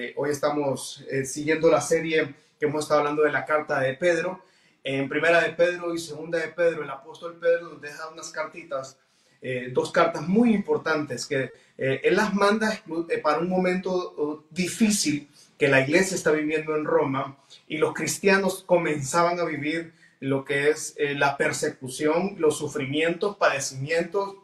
Eh, hoy estamos eh, siguiendo la serie que hemos estado hablando de la carta de Pedro. En primera de Pedro y segunda de Pedro, el apóstol Pedro nos deja unas cartitas, eh, dos cartas muy importantes que él las manda para un momento difícil que la iglesia está viviendo en Roma y los cristianos comenzaban a vivir lo que es la persecución, los sufrimientos, padecimientos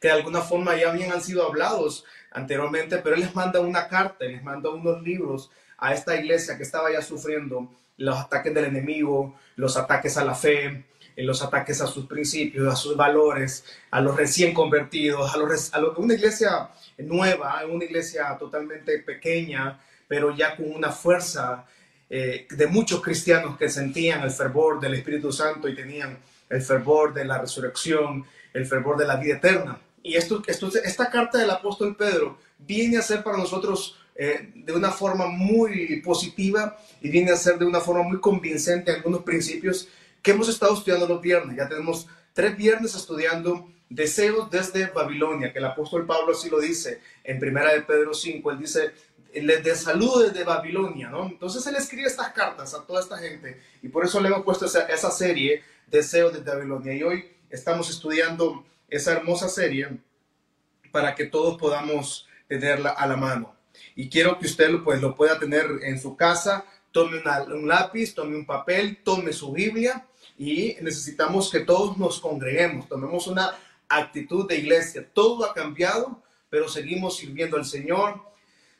que de alguna forma ya habían sido hablados anteriormente, pero él les manda una carta, les manda unos libros a esta iglesia que estaba ya sufriendo los ataques del enemigo, los ataques a la fe, eh, los ataques a sus principios, a sus valores, a los recién convertidos, a, una iglesia nueva, una iglesia totalmente pequeña, pero ya con una fuerza eh, de muchos cristianos que sentían el fervor del Espíritu Santo y tenían el fervor de la resurrección, el fervor de la vida eterna. Y esto, esto, esta carta del apóstol Pedro viene a ser para nosotros eh, de una forma muy positiva y viene a ser de una forma muy convincente algunos principios que hemos estado estudiando los viernes. Ya tenemos tres viernes estudiando deseos desde Babilonia, que el apóstol Pablo así lo dice en primera de Pedro 5, él dice, de salud desde Babilonia, ¿no? Entonces él escribe estas cartas a toda esta gente y por eso le hemos puesto esa, esa serie, Deseos desde Babilonia. Y hoy estamos estudiando esa hermosa serie para que todos podamos tenerla a la mano. Y quiero que usted pues, lo pueda tener en su casa, tome un lápiz, tome un papel, tome su Biblia y necesitamos que todos nos congreguemos, tomemos una actitud de iglesia. Todo ha cambiado, pero seguimos sirviendo al Señor,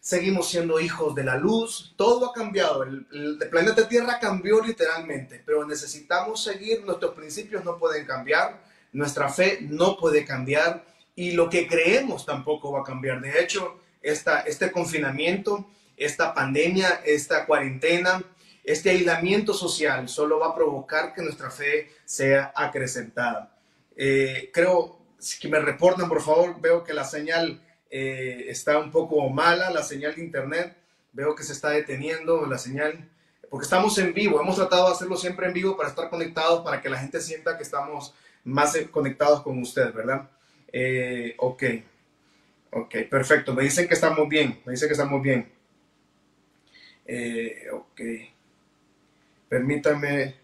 seguimos siendo hijos de la luz, todo ha cambiado, el, el, planeta Tierra cambió literalmente, pero necesitamos seguir, nuestros principios no pueden cambiar, nuestra fe no puede cambiar y lo que creemos tampoco va a cambiar. De hecho, esta, este confinamiento, esta pandemia, esta cuarentena, este aislamiento social solo va a provocar que nuestra fe sea acrecentada. Eh, creo que me reportan, por favor, veo que la señal eh, está un poco mala, la señal de internet, veo que se está deteniendo la señal, porque estamos en vivo, hemos tratado de hacerlo siempre en vivo para estar conectados, para que la gente sienta que estamos más conectados con usted, ¿verdad? Eh, ok, ok, perfecto. Me dicen que estamos bien, me dicen que estamos bien. Eh, ok, permítame.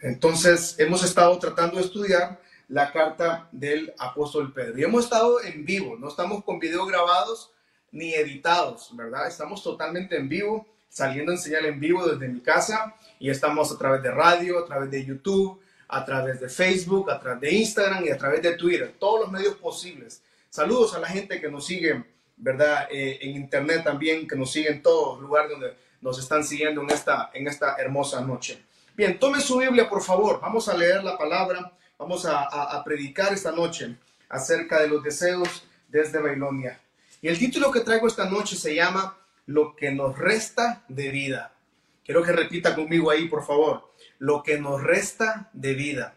Entonces, hemos estado tratando de estudiar la carta del apóstol Pedro. Y hemos estado en vivo, no estamos con videos grabados ni editados, ¿verdad? Estamos totalmente en vivo saliendo en señal en vivo desde mi casa y estamos a través de radio, a través de YouTube, a través de Facebook, a través de Instagram y a través de Twitter, todos los medios posibles. Saludos a la gente que nos sigue, ¿verdad? Eh, en internet también, que nos sigue en todos los lugares donde nos están siguiendo en esta, en esta hermosa noche. Bien, tome su Biblia, por favor. Vamos a leer la palabra, vamos a, a predicar esta noche acerca de los deseos desde Babilonia. Y el título que traigo esta noche se llama lo que nos resta de vida. Quiero que repita conmigo ahí, por favor. Lo que nos resta de vida.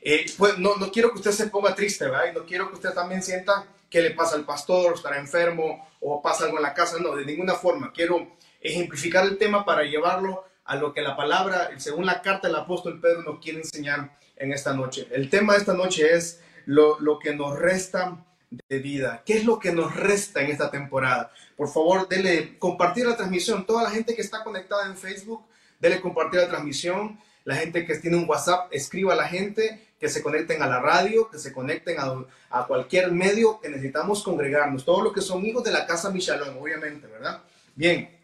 Eh, pues no, no quiero que usted se ponga triste, ¿verdad? Y no quiero que usted también sienta que le pasa al pastor, estará enfermo o pasa algo en la casa. No, de ninguna forma. Quiero ejemplificar el tema para llevarlo a lo que la palabra, según la carta del apóstol Pedro, nos quiere enseñar en esta noche. El tema de esta noche es lo, lo que nos resta de vida. ¿Qué es lo que nos resta en esta temporada? Por favor, dele compartir la transmisión. Toda la gente que está conectada en Facebook, dele compartir la transmisión. La gente que tiene un WhatsApp, escriba a la gente que se conecten a la radio, que se conecten a, cualquier medio que necesitamos congregarnos. Todos los que son hijos de la casa Michalón, obviamente, ¿verdad? Bien.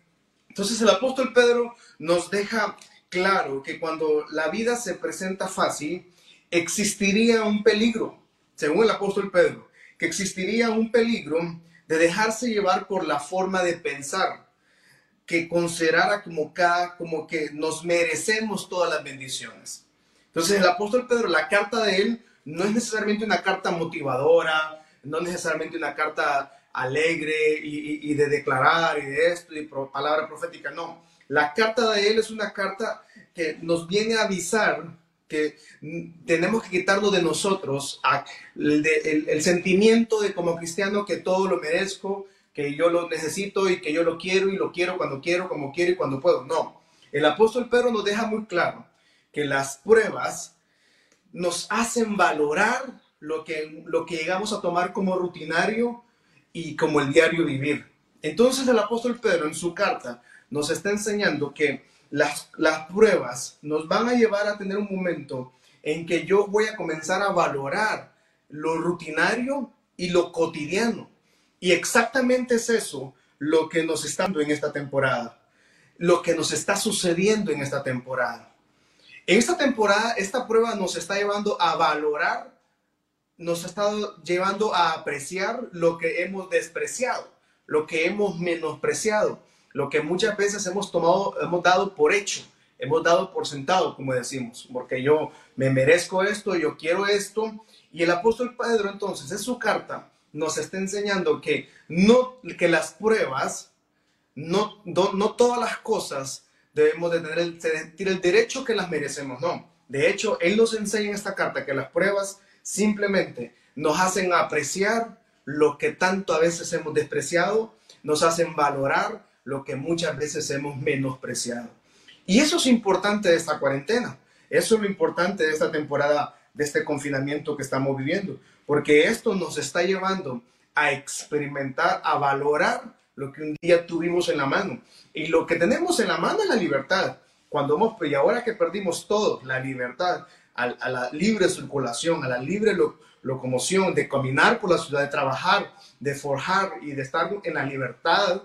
Entonces el apóstol Pedro nos deja claro que cuando la vida se presenta fácil, existiría un peligro, según el apóstol Pedro que existiría un peligro de dejarse llevar por la forma de pensar, que considerara como, cada, como que nos merecemos todas las bendiciones. Entonces el apóstol Pedro, la carta de él no es necesariamente una carta motivadora, no necesariamente una carta alegre y, y de declarar y de esto y palabra profética, no. La carta de él es una carta que nos viene a avisar que tenemos que quitarlo de nosotros el, sentimiento de como cristiano que todo lo merezco, que yo lo necesito y que yo lo quiero y lo quiero cuando quiero, como quiero y cuando puedo. No, el apóstol Pedro nos deja muy claro que las pruebas nos hacen valorar lo que, lo que llegamos a tomar como rutinario y como el diario vivir. Entonces el apóstol Pedro en su carta nos está enseñando que las, las pruebas nos van a llevar a tener un momento en que yo voy a comenzar a valorar lo rutinario y lo cotidiano. Y exactamente es eso lo que nos está dando en esta temporada, lo que nos está sucediendo en esta temporada. En esta temporada, esta prueba nos está llevando a valorar, nos estado llevando a apreciar lo que hemos despreciado, lo que hemos menospreciado, lo que muchas veces hemos tomado, hemos dado por hecho, hemos dado por sentado, como decimos, porque yo me merezco esto, yo quiero esto. Y el apóstol Pedro entonces en su carta nos está enseñando que no que las pruebas, no, no, todas las cosas debemos de tener el, el derecho que las merecemos, no. De hecho, él nos enseña en esta carta que las pruebas simplemente nos hacen apreciar lo que tanto a veces hemos despreciado, nos hacen valorar lo que muchas veces hemos menospreciado. Y eso es importante de esta cuarentena, eso es lo importante de esta temporada, de este confinamiento que estamos viviendo, porque esto nos está llevando a experimentar, a valorar lo que un día tuvimos en la mano. Y lo que tenemos en la mano es la libertad. Cuando hemos, y ahora que perdimos todo, la libertad, a, la libre circulación, a la libre locomoción, de caminar por la ciudad, de trabajar, de forjar y de estar en la libertad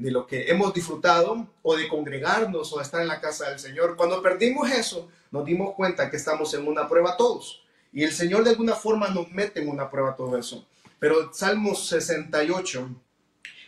de lo que hemos disfrutado o de congregarnos o de estar en la casa del Señor. Cuando perdimos eso, nos dimos cuenta que estamos en una prueba todos. Y el Señor de alguna forma nos mete en una prueba todo eso. Pero Salmo 68,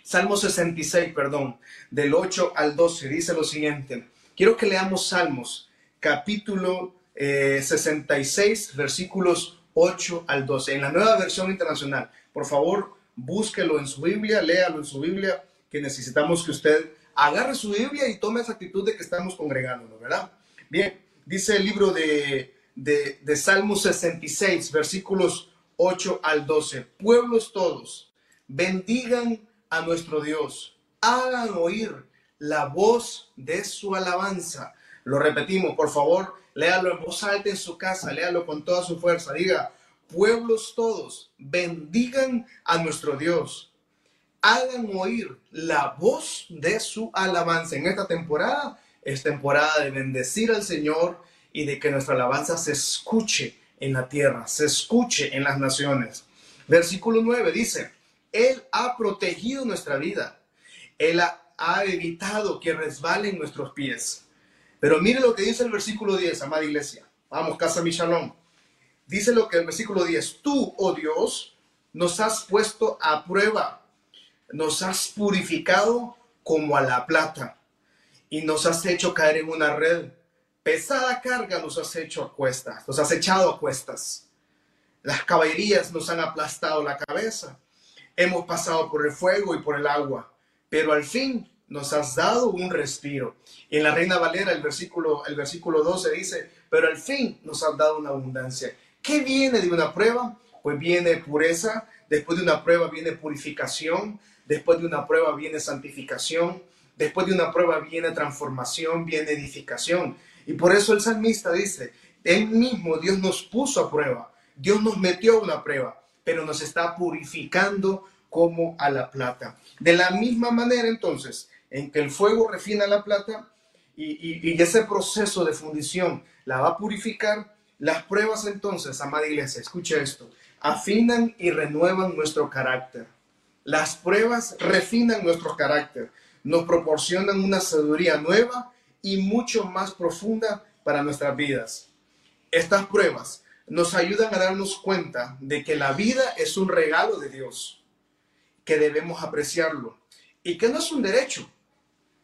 Salmo 66, perdón, del 8 al 12, dice lo siguiente. Quiero que leamos Salmos, capítulo 66, eh, versículos 8 al 12, en la nueva versión internacional. Por favor, búsquelo en su Biblia, léalo en su Biblia, que necesitamos que usted agarre su Biblia y tome esa actitud de que estamos congregándonos, ¿verdad? Bien, dice el libro de de, de Salmo 66, versículos 8 al 12. Pueblos todos, bendigan a nuestro Dios, hagan oír la voz de su alabanza. Lo repetimos, por favor, léalo en voz alta en su casa, léalo con toda su fuerza. Diga, pueblos todos, bendigan a nuestro Dios. Hagan oír la voz de su alabanza. En esta temporada es temporada de bendecir al Señor, y de que nuestra alabanza se escuche en la tierra, se escuche en las naciones. Versículo 9 dice, Él ha protegido nuestra vida, Él ha, evitado que resbalen nuestros pies. Pero mire lo que dice el versículo 10, amada iglesia. Vamos, casa mi shalom. Dice lo que el versículo 10, tú, oh Dios, nos has puesto a prueba, nos has purificado como a la plata y nos has hecho caer en una red pesada carga nos has hecho a cuestas, nos has echado a cuestas. Las caballerías nos han aplastado la cabeza. Hemos pasado por el fuego y por el agua, pero al fin nos has dado un respiro. En la Reina Valera el versículo, el versículo 12 dice, pero al fin nos has dado una abundancia. ¿Qué viene de una prueba? Pues viene pureza, después de una prueba viene purificación, después de una prueba viene santificación, después de una prueba viene transformación, viene edificación. Y por eso el salmista dice, él mismo Dios nos puso a prueba, Dios nos metió a una prueba, pero nos está purificando como a la plata. De la misma manera entonces, en que el fuego refina la plata y, ese proceso de fundición la va a purificar, las pruebas entonces, amada iglesia, escucha esto, afinan y renuevan nuestro carácter. Las pruebas refinan nuestro carácter, nos proporcionan una sabiduría nueva y mucho más profunda para nuestras vidas. Estas pruebas nos ayudan a darnos cuenta de que la vida es un regalo de Dios, que debemos apreciarlo y que no es un derecho.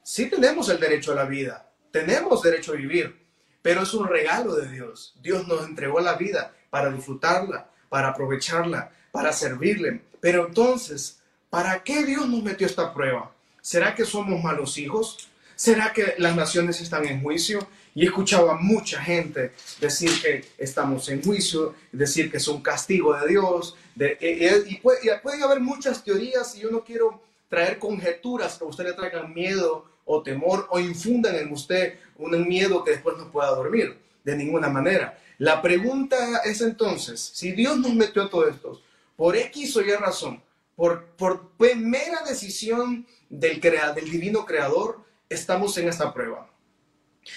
Sí tenemos el derecho a la vida, tenemos derecho a vivir, pero es un regalo de Dios. Dios nos entregó la vida para disfrutarla, para aprovecharla, para servirle. Pero entonces, ¿para qué Dios nos metió esta prueba? ¿Será que somos malos hijos? ¿Será que las naciones están en juicio? Y he escuchado a mucha gente decir que estamos en juicio, decir que es un castigo de Dios. Y, puede, pueden haber muchas teorías y yo no quiero traer conjeturas que a usted le traigan miedo o temor o infundan en usted un miedo que después no pueda dormir de ninguna manera. La pregunta es entonces, si Dios nos metió a todo esto, por X o Y razón, por, por mera decisión del, divino creador, estamos en esta prueba.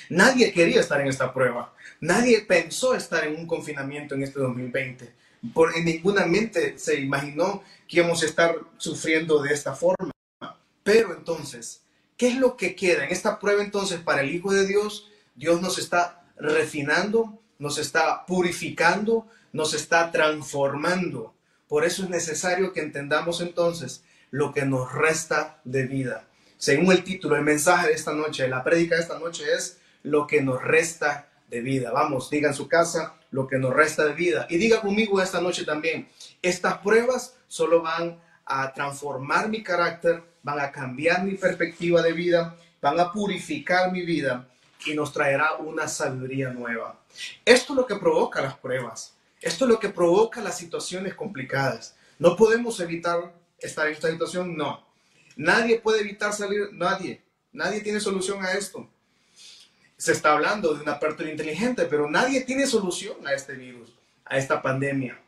Nadie quería estar en esta prueba. Nadie pensó estar en un confinamiento en este 2020. Por, en ninguna mente se imaginó que íbamos a estar sufriendo de esta forma. Pero entonces, ¿qué es lo que queda en esta prueba entonces para el Hijo de Dios? Dios nos está refinando, nos está purificando, nos está transformando. Por eso es necesario que entendamos entonces lo que nos resta de vida. Según el título, el mensaje de esta noche, la prédica de esta noche es lo que nos resta de vida. Vamos, diga en su casa lo que nos resta de vida. Y diga conmigo esta noche también, estas pruebas solo van a transformar mi carácter, van a cambiar mi perspectiva de vida, van a purificar mi vida y nos traerá una sabiduría nueva. Esto es lo que provoca las pruebas. Esto es lo que provoca las situaciones complicadas. No podemos evitar estar en esta situación, no. Nadie puede evitar salir, nadie. Nadie tiene solución a esto se está hablando de una apertura inteligente, pero nadie tiene solución a este virus, a esta pandemia.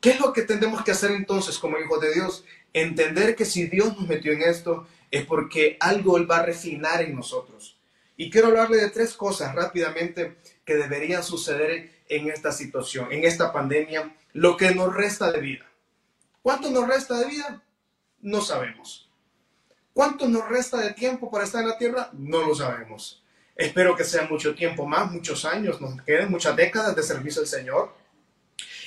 ¿Qué es lo que tenemos que hacer entonces como hijos de Dios? Entender que si Dios nos metió en esto es porque algo Él va a refinar en nosotros. Y quiero hablarle de tres cosas rápidamente que deberían suceder en esta situación, en esta pandemia, lo que nos resta de vida. ¿Cuánto nos resta de vida? No sabemos. ¿Cuánto nos resta de tiempo para estar en la tierra? No lo sabemos. Espero que sea mucho tiempo más, muchos años, nos queden muchas décadas de servicio al Señor.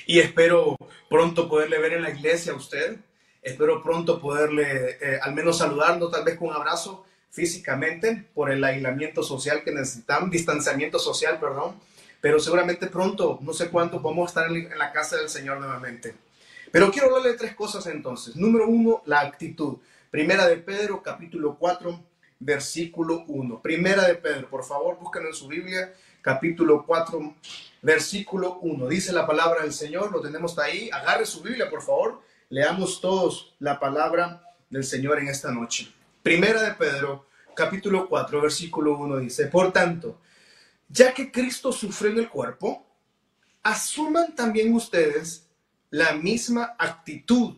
Y espero pronto poderle ver en la iglesia a usted. Espero pronto poderle eh, al menos saludarlo, tal vez con un abrazo físicamente por el aislamiento social que necesitamos, distanciamiento social, perdón. Pero seguramente pronto, no sé cuánto, vamos a estar en la casa del Señor nuevamente. Pero quiero hablarle de tres cosas entonces. Número uno, la actitud. Primera de Pedro, capítulo 4, versículo 1. Primera de Pedro, por favor, búsquenlo en su Biblia, capítulo 4, versículo 1. Dice la palabra del Señor, lo tenemos ahí. Agarre su Biblia, por favor. Leamos todos la palabra del Señor en esta noche. Primera de Pedro, capítulo 4, versículo 1 dice, por tanto, ya que Cristo sufrió en el cuerpo, asuman también ustedes la misma actitud,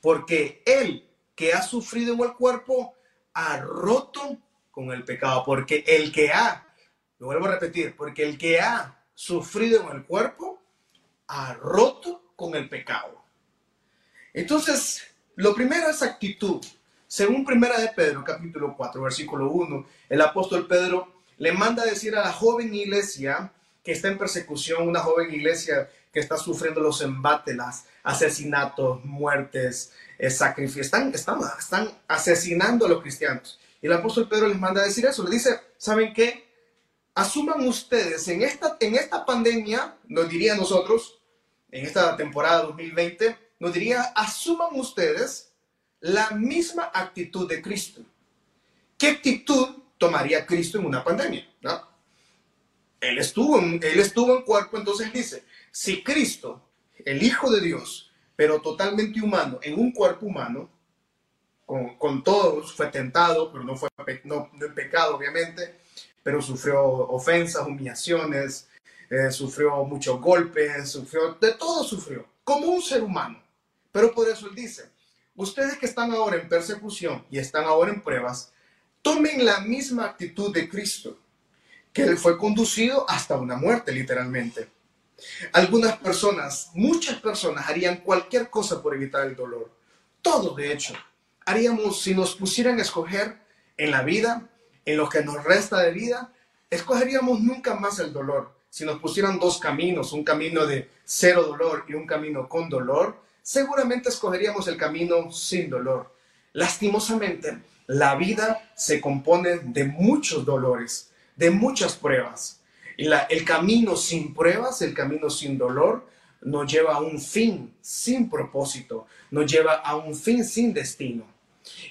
porque Él que ha sufrido en el cuerpo, ha roto con el pecado, porque el que ha, lo vuelvo a repetir, porque el que ha sufrido en el cuerpo, ha roto con el pecado. Entonces, lo primero es actitud. Según Primera de Pedro, capítulo 4, versículo 1, el apóstol Pedro le manda a decir a la joven iglesia que está en persecución, una joven iglesia que está sufriendo los embates, las asesinatos, muertes, eh, sacrificios. Están, están, están asesinando a los cristianos. Y el apóstol Pedro les manda a decir eso. Le dice, ¿saben qué? Asuman ustedes en esta, en esta pandemia, nos diría nosotros, en esta temporada 2020, nos diría, asuman ustedes la misma actitud de Cristo. ¿Qué actitud tomaría Cristo en una pandemia? Él, estuvo en, él estuvo en cuerpo, entonces dice, si Cristo, el Hijo de Dios, pero totalmente humano, en un cuerpo humano, con, con todos, fue tentado, pero no fue no, en pecado, obviamente, pero sufrió ofensas, humillaciones, eh, sufrió muchos golpes, sufrió, de todo sufrió, como un ser humano. Pero por eso él dice, ustedes que están ahora en persecución y están ahora en pruebas, tomen la misma actitud de Cristo, que él fue conducido hasta una muerte, literalmente. Algunas personas, muchas personas harían cualquier cosa por evitar el dolor. Todo, de hecho. Haríamos, si nos pusieran a escoger en la vida, en lo que nos resta de vida, escogeríamos nunca más el dolor. Si nos pusieran dos caminos, un camino de cero dolor y un camino con dolor, seguramente escogeríamos el camino sin dolor. Lastimosamente, la vida se compone de muchos dolores, de muchas pruebas el camino sin pruebas, el camino sin dolor, nos lleva a un fin sin propósito, nos lleva a un fin sin destino.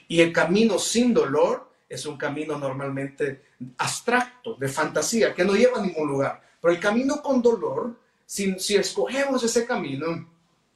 Y el camino sin dolor es un camino normalmente abstracto, de fantasía, que no lleva a ningún lugar. Pero el camino con dolor, si, si escogemos ese camino,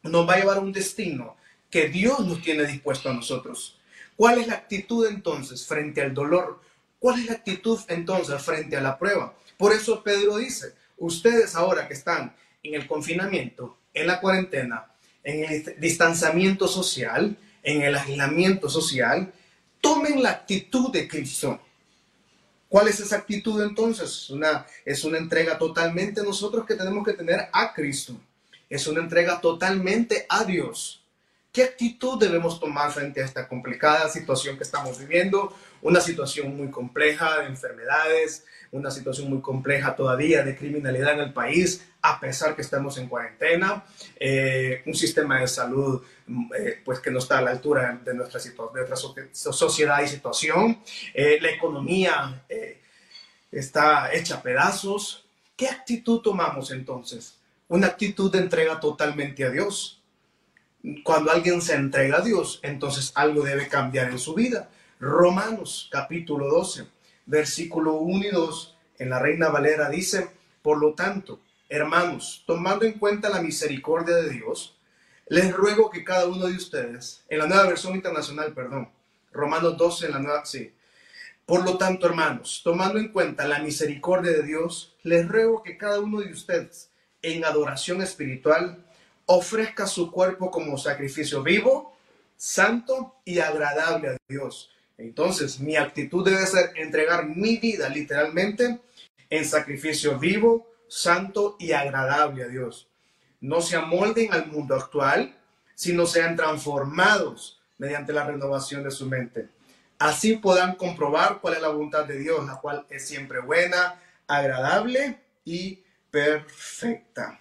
nos va a llevar a un destino que Dios nos tiene dispuesto a nosotros. ¿Cuál es la actitud entonces frente al dolor? ¿Cuál es la actitud entonces frente a la prueba? Por eso Pedro dice, ustedes ahora que están en el confinamiento, en la cuarentena, en el distanciamiento social, en el aislamiento social, tomen la actitud de Cristo. ¿Cuál es esa actitud entonces? Es una entrega totalmente nosotros que tenemos que tener a Cristo. Es una entrega totalmente a Dios. ¿Qué actitud debemos tomar frente a esta complicada situación que estamos viviendo? Una situación muy compleja de enfermedades, una situación muy compleja todavía de criminalidad en el país, a pesar que estamos en cuarentena, eh, un sistema de salud eh, pues que no está a la altura de nuestra, de nuestra sociedad y situación, eh, la economía está hecha a pedazos. ¿Qué actitud tomamos entonces? Una actitud de entrega totalmente a Dios cuando alguien se entrega a Dios, entonces algo debe cambiar en su vida. Romanos capítulo 12, versículo 1 y 2, en la Reina Valera dice, por lo tanto, hermanos, tomando en cuenta la misericordia de Dios, les ruego que cada uno de ustedes, en la nueva versión internacional, perdón, Romanos 12 en la nueva, sí. Por lo tanto, hermanos, tomando en cuenta la misericordia de Dios, les ruego que cada uno de ustedes, en adoración espiritual, ofrezca su cuerpo como sacrificio vivo, santo y agradable a Dios. Entonces, mi actitud debe ser entregar mi vida literalmente en sacrificio vivo, santo y agradable a Dios. No se amolden al mundo actual, sino sean transformados mediante la renovación de su mente. Así podrán comprobar cuál es la voluntad de Dios, la cual es siempre buena, agradable y perfecta.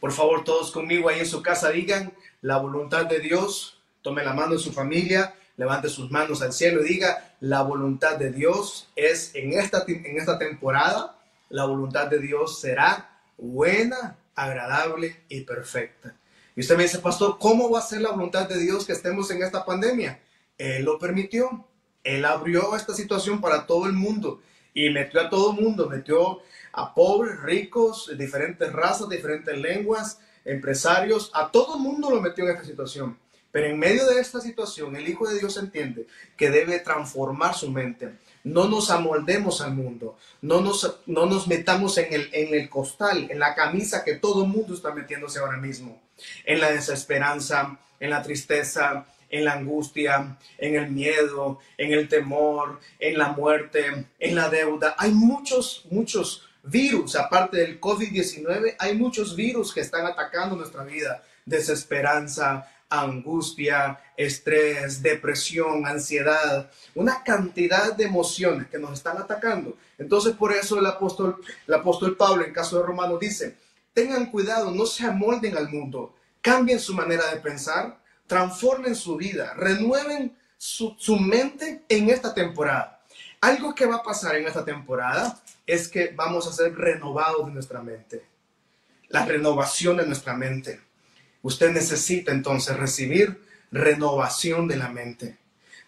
Por favor, todos conmigo ahí en su casa digan la voluntad de Dios. Tome la mano de su familia, levante sus manos al cielo y diga, la voluntad de Dios es en esta, en esta temporada, la voluntad de Dios será buena, agradable y perfecta. Y usted me dice, pastor, ¿cómo va a ser la voluntad de Dios que estemos en esta pandemia? Él lo permitió. Él abrió esta situación para todo el mundo y metió a todo el mundo, metió a pobres, ricos, diferentes razas, diferentes lenguas, empresarios, a todo el mundo lo metió en esta situación. Pero en medio de esta situación, el Hijo de Dios entiende que debe transformar su mente. No nos amoldemos al mundo, no nos, no nos metamos en el, en el costal, en la camisa que todo el mundo está metiéndose ahora mismo, en la desesperanza, en la tristeza, en la angustia, en el miedo, en el temor, en la muerte, en la deuda. Hay muchos, muchos virus, aparte del COVID-19, hay muchos virus que están atacando nuestra vida. Desesperanza, angustia, estrés, depresión, ansiedad, una cantidad de emociones que nos están atacando. Entonces por eso el apóstol, el apóstol Pablo en caso de Romanos dice, tengan cuidado, no se amolden al mundo, cambien su manera de pensar, transformen su vida, renueven su, su mente en esta temporada. Algo que va a pasar en esta temporada es que vamos a ser renovados de nuestra mente. La renovación de nuestra mente. Usted necesita entonces recibir renovación de la mente,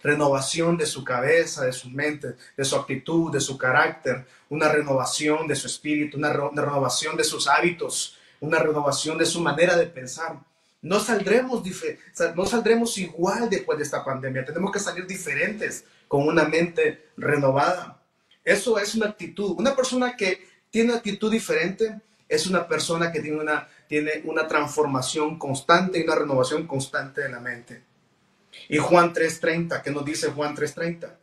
renovación de su cabeza, de su mente, de su actitud, de su carácter, una renovación de su espíritu, una, renovación de sus hábitos, una renovación de su manera de pensar. No saldremos, no saldremos igual después de esta pandemia. Tenemos que salir diferentes con una mente renovada. Eso es una actitud. Una persona que tiene una actitud diferente es una persona que tiene una, tiene una transformación constante y una renovación constante de la mente. Y Juan 3.30, ¿qué nos dice Juan 3.30?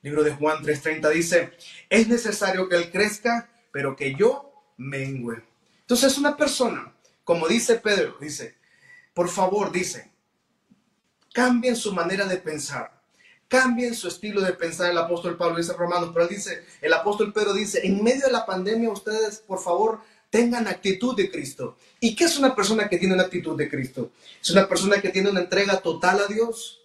Libro de Juan 3.30 dice, es necesario que Él crezca, pero que yo mengüe. Entonces una persona, como dice Pedro, dice, por favor, dice, cambien su manera de pensar cambien su estilo de pensar. El apóstol Pablo dice Romanos, pero él dice, el apóstol Pedro dice, en medio de la pandemia ustedes, por favor, tengan actitud de Cristo. ¿Y qué es una persona que tiene una actitud de Cristo? Es una persona que tiene una entrega total a Dios,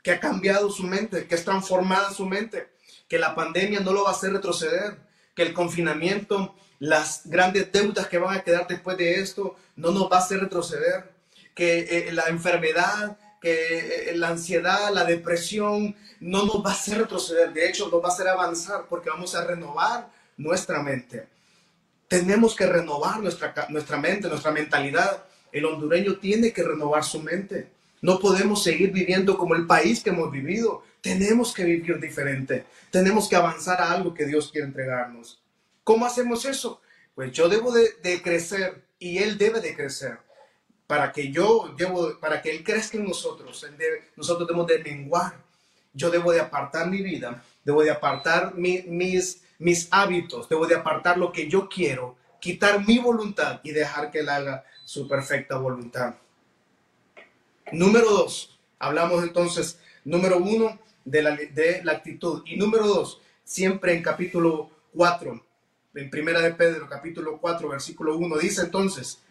que ha cambiado su mente, que es transformada su mente, que la pandemia no lo va a hacer retroceder, que el confinamiento, las grandes deudas que van a quedar después de esto, no nos va a hacer retroceder, que eh, la enfermedad, que eh, la ansiedad, la depresión no nos va a hacer retroceder, de hecho nos va a hacer avanzar porque vamos a renovar nuestra mente. Tenemos que renovar nuestra, nuestra mente, nuestra mentalidad. El hondureño tiene que renovar su mente. No podemos seguir viviendo como el país que hemos vivido. Tenemos que vivir diferente. Tenemos que avanzar a algo que Dios quiere entregarnos. ¿Cómo hacemos eso? Pues yo debo de, crecer y Él debe de crecer. Para que yo debo, para que Él crezca en nosotros, nosotros debemos de menguar. Yo debo de apartar mi vida, debo de apartar mis, mis hábitos, debo de apartar lo que yo quiero, quitar mi voluntad y dejar que Él haga su perfecta voluntad. Número dos, hablamos entonces, número uno, de la, de la actitud. Y número dos, siempre en capítulo 4, en primera de Pedro, capítulo 4, versículo 1, dice entonces,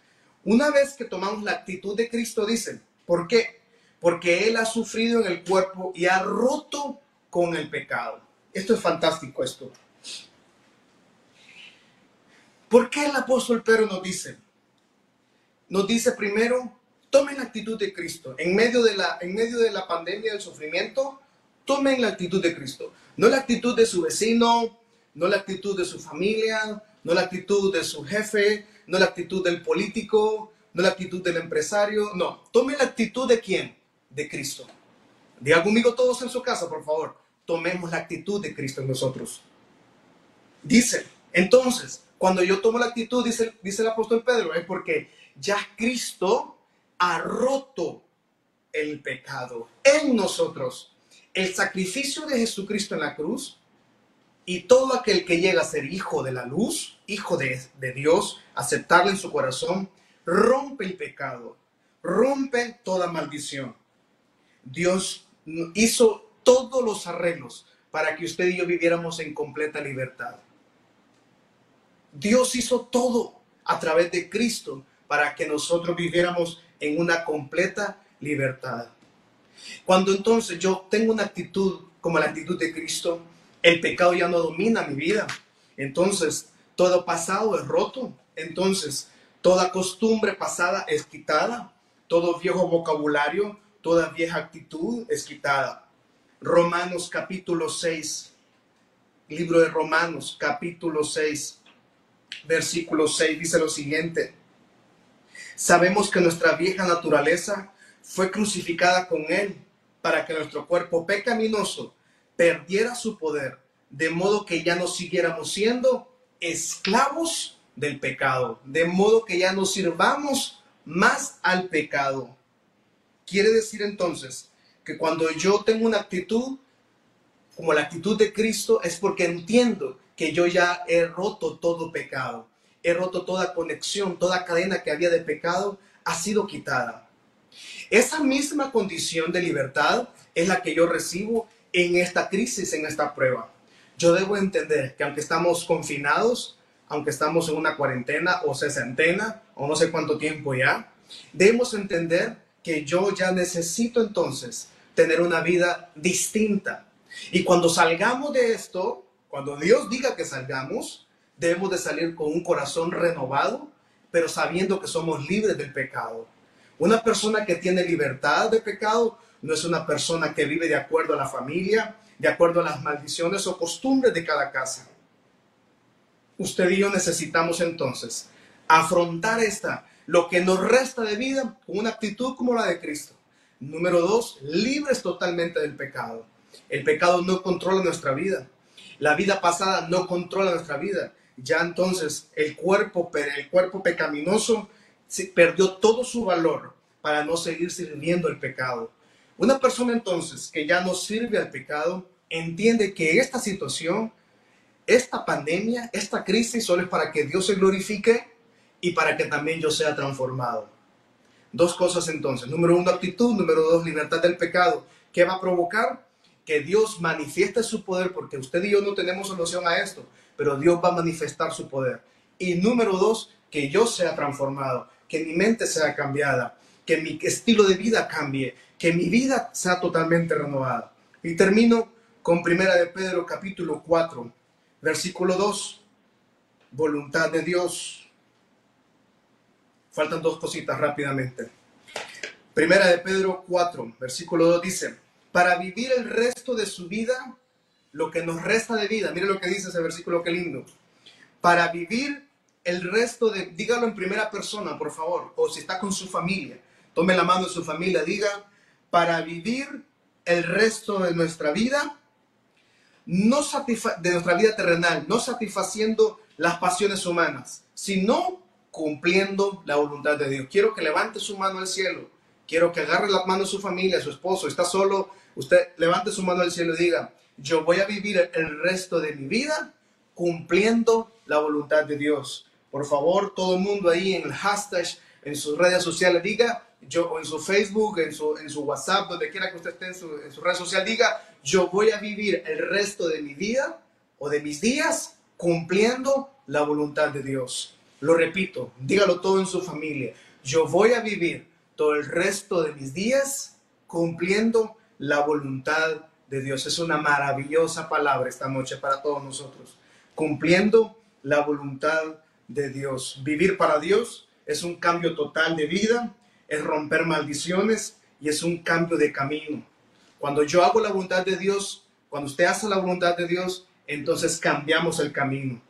una vez que tomamos la actitud de Cristo, dice, ¿por qué? Porque Él ha sufrido en el cuerpo y ha roto con el pecado. Esto es fantástico, esto. ¿Por qué el apóstol Pedro nos dice? Nos dice primero, tomen la actitud de Cristo. En medio de la, en medio de la pandemia del sufrimiento, tomen la actitud de Cristo. No la actitud de su vecino, no la actitud de su familia, no la actitud de su jefe, no la actitud del político, no la actitud del empresario. No, tomen la actitud de quién? De Cristo. Diga conmigo todos en su casa, por favor. Tomemos la actitud de Cristo en nosotros. Dice, entonces, cuando yo tomo la actitud, dice, dice el apóstol Pedro, es porque ya Cristo ha roto el pecado en nosotros. El sacrificio de Jesucristo en la cruz y todo aquel que llega a ser hijo de la luz, hijo de, Dios, aceptarle en su corazón, rompe el pecado, rompe toda maldición. Dios hizo todos los arreglos para que usted y yo viviéramos en completa libertad. Dios hizo todo a través de Cristo para que nosotros viviéramos en una completa libertad. Cuando entonces yo tengo una actitud como la actitud de Cristo, el pecado ya no domina mi vida. Entonces, todo pasado es roto. Entonces, toda costumbre pasada es quitada. Todo viejo vocabulario, toda vieja actitud es quitada. Romanos capítulo 6, libro de Romanos capítulo 6, versículo 6 dice lo siguiente. Sabemos que nuestra vieja naturaleza fue crucificada con Él para que nuestro cuerpo pecaminoso perdiera su poder, de modo que ya no siguiéramos siendo esclavos del pecado, de modo que ya no sirvamos más al pecado. Quiere decir entonces que cuando yo tengo una actitud como la actitud de Cristo es porque entiendo que yo ya he roto todo pecado he roto toda conexión, toda cadena que había de pecado ha sido quitada. Esa misma condición de libertad es la que yo recibo en esta crisis, en esta prueba. Yo debo entender que aunque estamos confinados, aunque estamos en una cuarentena o sesentena o no sé cuánto tiempo ya, debemos entender que yo ya necesito entonces tener una vida distinta. Y cuando salgamos de esto, cuando Dios diga que salgamos, debemos de salir con un corazón renovado, pero sabiendo que somos libres del pecado. Una persona que tiene libertad de pecado no es una persona que vive de acuerdo a la familia, de acuerdo a las maldiciones o costumbres de cada casa. Usted y yo necesitamos entonces afrontar esta, lo que nos resta de vida, con una actitud como la de Cristo. Número dos, libres totalmente del pecado. El pecado no controla nuestra vida. La vida pasada no controla nuestra vida ya entonces el cuerpo, el cuerpo pecaminoso perdió todo su valor para no seguir sirviendo el pecado. Una persona entonces que ya no sirve al pecado entiende que esta situación, esta pandemia, esta crisis solo es para que Dios se glorifique y para que también yo sea transformado. Dos cosas entonces. Número uno, actitud. Número dos, libertad del pecado. ¿Qué va a provocar? Que Dios manifieste su poder porque usted y yo no tenemos solución a esto pero Dios va a manifestar su poder. Y número dos, que yo sea transformado, que mi mente sea cambiada, que mi estilo de vida cambie, que mi vida sea totalmente renovada. Y termino con Primera de Pedro capítulo 4, versículo 2. Voluntad de Dios. Faltan dos cositas rápidamente. Primera de Pedro 4, versículo 2 dice, para vivir el resto de su vida lo que nos resta de vida. Mire lo que dice ese versículo, qué lindo. Para vivir el resto de, dígalo en primera persona, por favor, o si está con su familia, tome la mano de su familia, diga, para vivir el resto de nuestra vida, no de nuestra vida terrenal, no satisfaciendo las pasiones humanas, sino cumpliendo la voluntad de Dios. Quiero que levante su mano al cielo. Quiero que agarre la mano a su familia, su esposo. Está solo. Usted levante su mano al cielo y diga, yo voy a vivir el resto de mi vida cumpliendo la voluntad de Dios. Por favor, todo el mundo ahí en el hashtag, en sus redes sociales, diga, yo, o en su Facebook, en su, en su WhatsApp, donde quiera que usted esté en su, en su red social, diga, yo voy a vivir el resto de mi vida o de mis días cumpliendo la voluntad de Dios. Lo repito, dígalo todo en su familia. Yo voy a vivir todo el resto de mis días cumpliendo la voluntad de Dios. Es una maravillosa palabra esta noche para todos nosotros. Cumpliendo la voluntad de Dios. Vivir para Dios es un cambio total de vida, es romper maldiciones y es un cambio de camino. Cuando yo hago la voluntad de Dios, cuando usted hace la voluntad de Dios, entonces cambiamos el camino.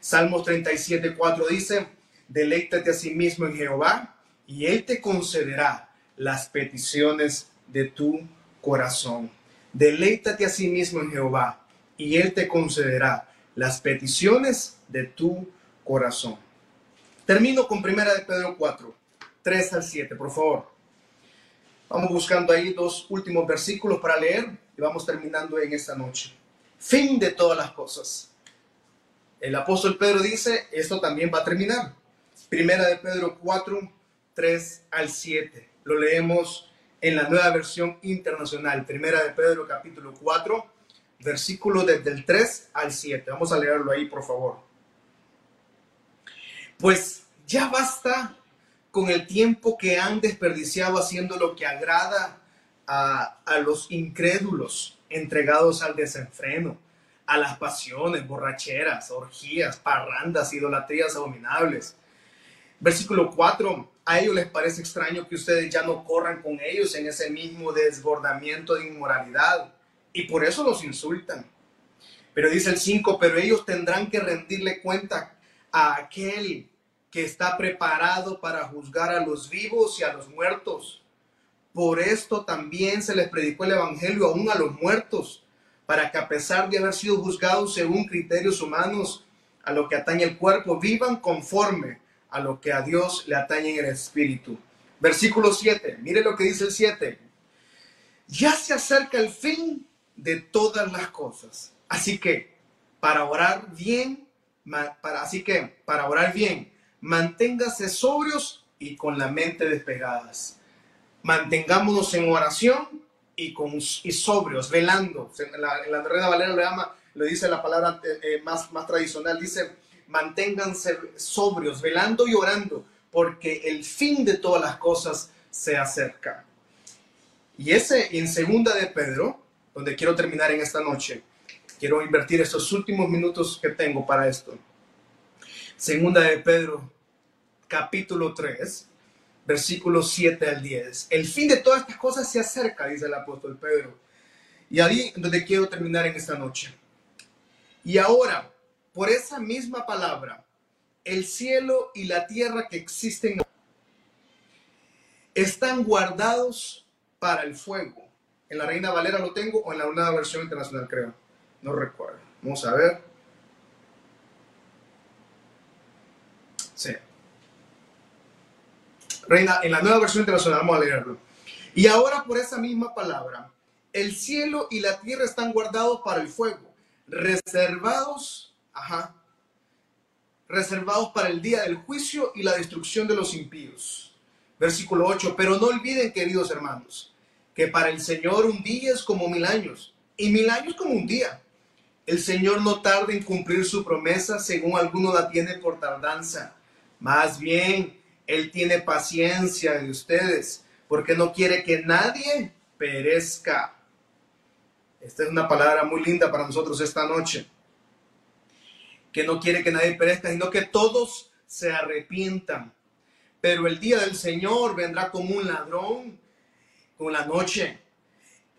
Salmos 37, 4 dice, deleítate a sí mismo en Jehová y Él te concederá las peticiones de tu corazón. Deleítate a sí mismo en Jehová y Él te concederá las peticiones de tu corazón. Termino con primera de Pedro 4, 3 al 7, por favor. Vamos buscando ahí dos últimos versículos para leer y vamos terminando en esta noche. Fin de todas las cosas. El apóstol Pedro dice, esto también va a terminar. Primera de Pedro 4, 3 al 7. Lo leemos en la nueva versión internacional. Primera de Pedro capítulo 4, versículo desde el 3 al 7. Vamos a leerlo ahí, por favor. Pues ya basta con el tiempo que han desperdiciado haciendo lo que agrada a, los incrédulos, entregados al desenfreno, a las pasiones, borracheras, orgías, parrandas, idolatrías abominables. Versículo 4, a ellos les parece extraño que ustedes ya no corran con ellos en ese mismo desbordamiento de inmoralidad y por eso los insultan. Pero dice el 5, pero ellos tendrán que rendirle cuenta a aquel que está preparado para juzgar a los vivos y a los muertos. Por esto también se les predicó el Evangelio aún a los muertos, para que a pesar de haber sido juzgados según criterios humanos, a lo que atañe el cuerpo, vivan conforme a lo que a Dios le atañe en el espíritu. Versículo 7, mire lo que dice el 7. Ya se acerca el fin de todas las cosas. Así que, para orar bien, para, así que, para orar bien, manténgase sobrios y con la mente despegadas. Mantengámonos en oración y, con, y sobrios, velando. La, la Reina Valera lo llama, le dice la palabra eh, eh, más, más tradicional, dice, manténganse sobrios, velando y orando, porque el fin de todas las cosas se acerca. Y ese en segunda de Pedro, donde quiero terminar en esta noche, quiero invertir estos últimos minutos que tengo para esto. Segunda de Pedro, capítulo 3, versículos 7 al 10. El fin de todas estas cosas se acerca, dice el apóstol Pedro. Y ahí donde quiero terminar en esta noche. Y ahora, por esa misma palabra, el cielo y la tierra que existen están guardados para el fuego. En la Reina Valera lo tengo o en la nueva versión internacional, creo. No recuerdo. Vamos a ver. Sí. Reina, en la nueva versión internacional, vamos a leerlo. Y ahora por esa misma palabra, el cielo y la tierra están guardados para el fuego, reservados, ajá, reservados para el día del juicio y la destrucción de los impíos. Versículo 8, pero no olviden, queridos hermanos, que para el Señor un día es como mil años, y mil años como un día. El Señor no tarda en cumplir su promesa, según alguno la tiene por tardanza más bien, Él tiene paciencia de ustedes porque no quiere que nadie perezca. Esta es una palabra muy linda para nosotros esta noche. Que no quiere que nadie perezca, sino que todos se arrepientan. Pero el día del Señor vendrá como un ladrón con la noche.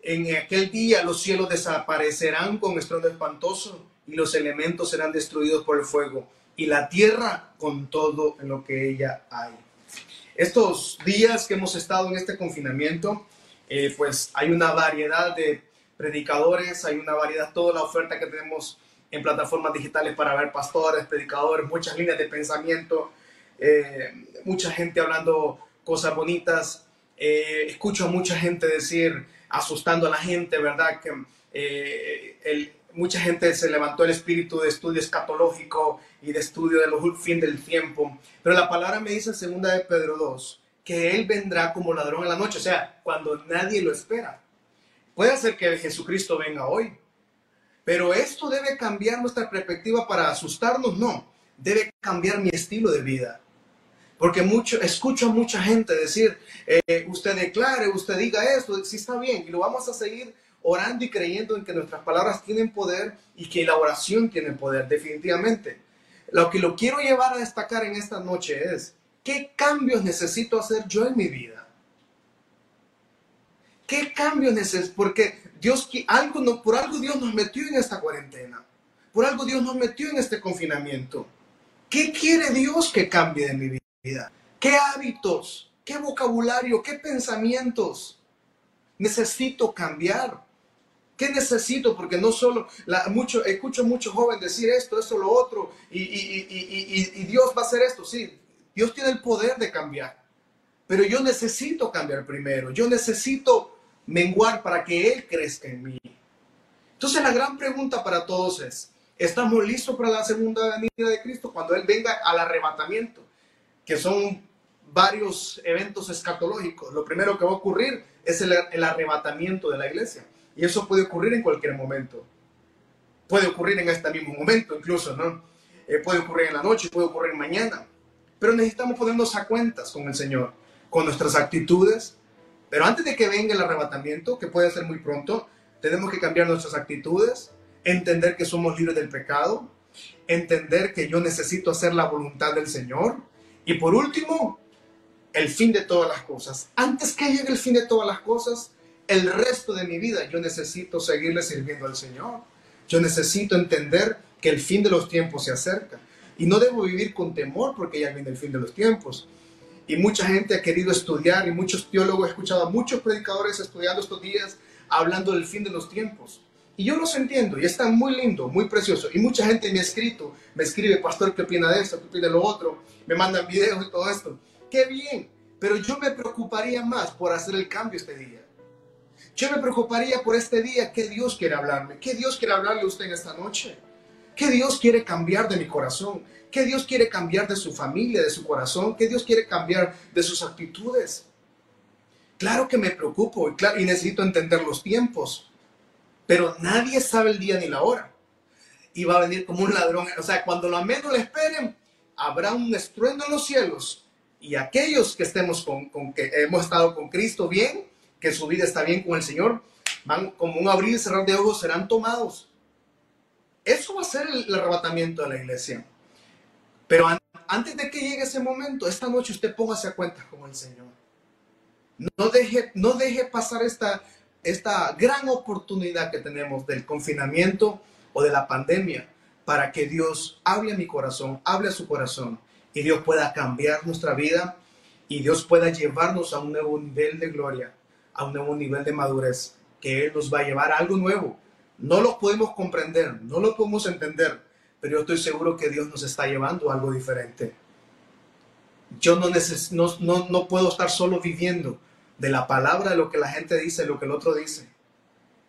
En aquel día los cielos desaparecerán con estruendo espantoso y los elementos serán destruidos por el fuego y la tierra con todo lo que ella hay. Estos días que hemos estado en este confinamiento, eh, pues hay una variedad de predicadores, hay una variedad, toda la oferta que tenemos en plataformas digitales para ver pastores, predicadores, muchas líneas de pensamiento, eh, mucha gente hablando cosas bonitas. Eh, escucho a mucha gente decir, asustando a la gente, ¿verdad? Que el, mucha gente se levantó el espíritu de estudio escatológico y de estudio de los fin del tiempo. Pero la palabra me dice en segunda de Pedro 2 que Él vendrá como ladrón en la noche, o sea, cuando nadie lo espera. Puede ser que Jesucristo venga hoy, pero esto debe cambiar nuestra perspectiva para asustarnos, no, debe cambiar mi estilo de vida. Porque mucho, escucho a mucha gente decir, eh, usted declare, usted diga esto, sí está bien, y lo vamos a seguir orando y creyendo en que nuestras palabras tienen poder y que la oración tiene poder, definitivamente. Lo que lo quiero llevar a destacar en esta noche es, ¿qué cambios necesito hacer yo en mi vida? ¿Qué cambios necesito? Porque Dios, algo no, por algo Dios nos metió en esta cuarentena. Por algo Dios nos metió en este confinamiento. ¿Qué quiere Dios que cambie de mi vida? ¿Qué hábitos? ¿Qué vocabulario? ¿Qué pensamientos necesito cambiar? ¿Qué necesito? Porque no solo, la, mucho, escucho muchos jóvenes decir esto, esto, lo otro, y, y, Dios va a hacer esto. Sí, Dios tiene el poder de cambiar, pero yo necesito cambiar primero, yo necesito menguar para que Él crezca en mí. Entonces la gran pregunta para todos es, ¿estamos listos para la segunda venida de Cristo cuando Él venga al arrebatamiento? Que son varios eventos escatológicos. Lo primero que va a ocurrir es el, el arrebatamiento de la iglesia. Y eso puede ocurrir en cualquier momento. Puede ocurrir en este mismo momento incluso, ¿no? Eh, puede ocurrir en la noche, puede ocurrir mañana. Pero necesitamos ponernos a cuentas con el Señor, con nuestras actitudes. Pero antes de que venga el arrebatamiento, que puede ser muy pronto, tenemos que cambiar nuestras actitudes, entender que somos libres del pecado, entender que yo necesito hacer la voluntad del Señor. Y por último, el fin de todas las cosas. Antes que llegue el fin de todas las cosas, el resto de mi vida yo necesito seguirle sirviendo al Señor. Yo necesito entender que el fin de los tiempos se acerca. Y no debo vivir con temor porque ya viene el fin de los tiempos. Y mucha gente ha querido estudiar y muchos teólogos, he escuchado a muchos predicadores estudiando estos días hablando del fin de los tiempos. Y yo los entiendo y está muy lindo, muy precioso. Y mucha gente me ha escrito, me escribe, pastor, ¿qué opina de esto? ¿Qué opina de lo otro? Me mandan videos y todo esto. Qué bien, pero yo me preocuparía más por hacer el cambio este día. Yo me preocuparía por este día, ¿qué Dios quiere hablarme? ¿Qué Dios quiere hablarle a usted en esta noche? ¿Qué Dios quiere cambiar de mi corazón? ¿Qué Dios quiere cambiar de su familia, de su corazón? ¿Qué Dios quiere cambiar de sus actitudes? Claro que me preocupo y, claro, y necesito entender los tiempos, pero nadie sabe el día ni la hora. Y va a venir como un ladrón. O sea, cuando lo menos le esperen, habrá un estruendo en los cielos. Y aquellos que estemos con, con que hemos estado con Cristo bien, que su vida está bien con el Señor, van como un abrir y cerrar de ojos, serán tomados. Eso va a ser el, arrebatamiento de la iglesia. Pero antes de que llegue ese momento, esta noche usted póngase a cuenta con el Señor. No deje, no deje pasar esta, esta gran oportunidad que tenemos del confinamiento o de la pandemia para que Dios hable a mi corazón, hable a su corazón y Dios pueda cambiar nuestra vida y Dios pueda llevarnos a un nuevo nivel de gloria a un nuevo nivel de madurez, que Él nos va a llevar a algo nuevo. No lo podemos comprender, no lo podemos entender, pero yo estoy seguro que Dios nos está llevando a algo diferente. Yo no, no, no, puedo estar solo viviendo de la palabra, de lo que la gente dice, lo que el otro dice.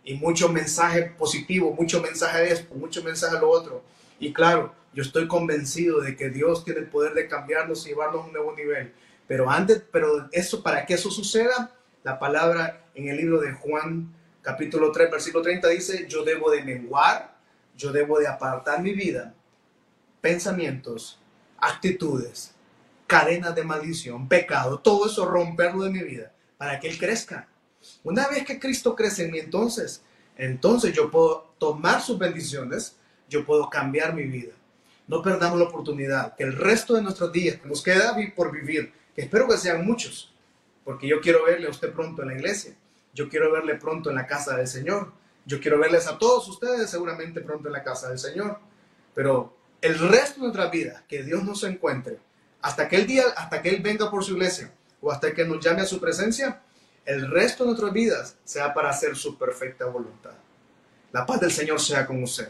Y mucho mensaje positivo, mucho mensaje de esto, mucho mensaje de lo otro. Y claro, yo estoy convencido de que Dios tiene el poder de cambiarnos y llevarnos a un nuevo nivel. Pero antes, pero eso, para que eso suceda, la palabra en el libro de Juan capítulo 3, versículo 30 dice, yo debo de menguar, yo debo de apartar mi vida, pensamientos, actitudes, cadenas de maldición, pecado, todo eso romperlo de mi vida para que Él crezca. Una vez que Cristo crece en mí, entonces, entonces yo puedo tomar sus bendiciones, yo puedo cambiar mi vida. No perdamos la oportunidad que el resto de nuestros días que nos queda por vivir, que espero que sean muchos, porque yo quiero verle a usted pronto en la iglesia, yo quiero verle pronto en la casa del Señor, yo quiero verles a todos ustedes seguramente pronto en la casa del Señor, pero el resto de nuestra vida, que Dios nos encuentre, hasta que el día, hasta que Él venga por su iglesia, o hasta que nos llame a su presencia, el resto de nuestras vidas sea para hacer su perfecta voluntad. La paz del Señor sea con usted.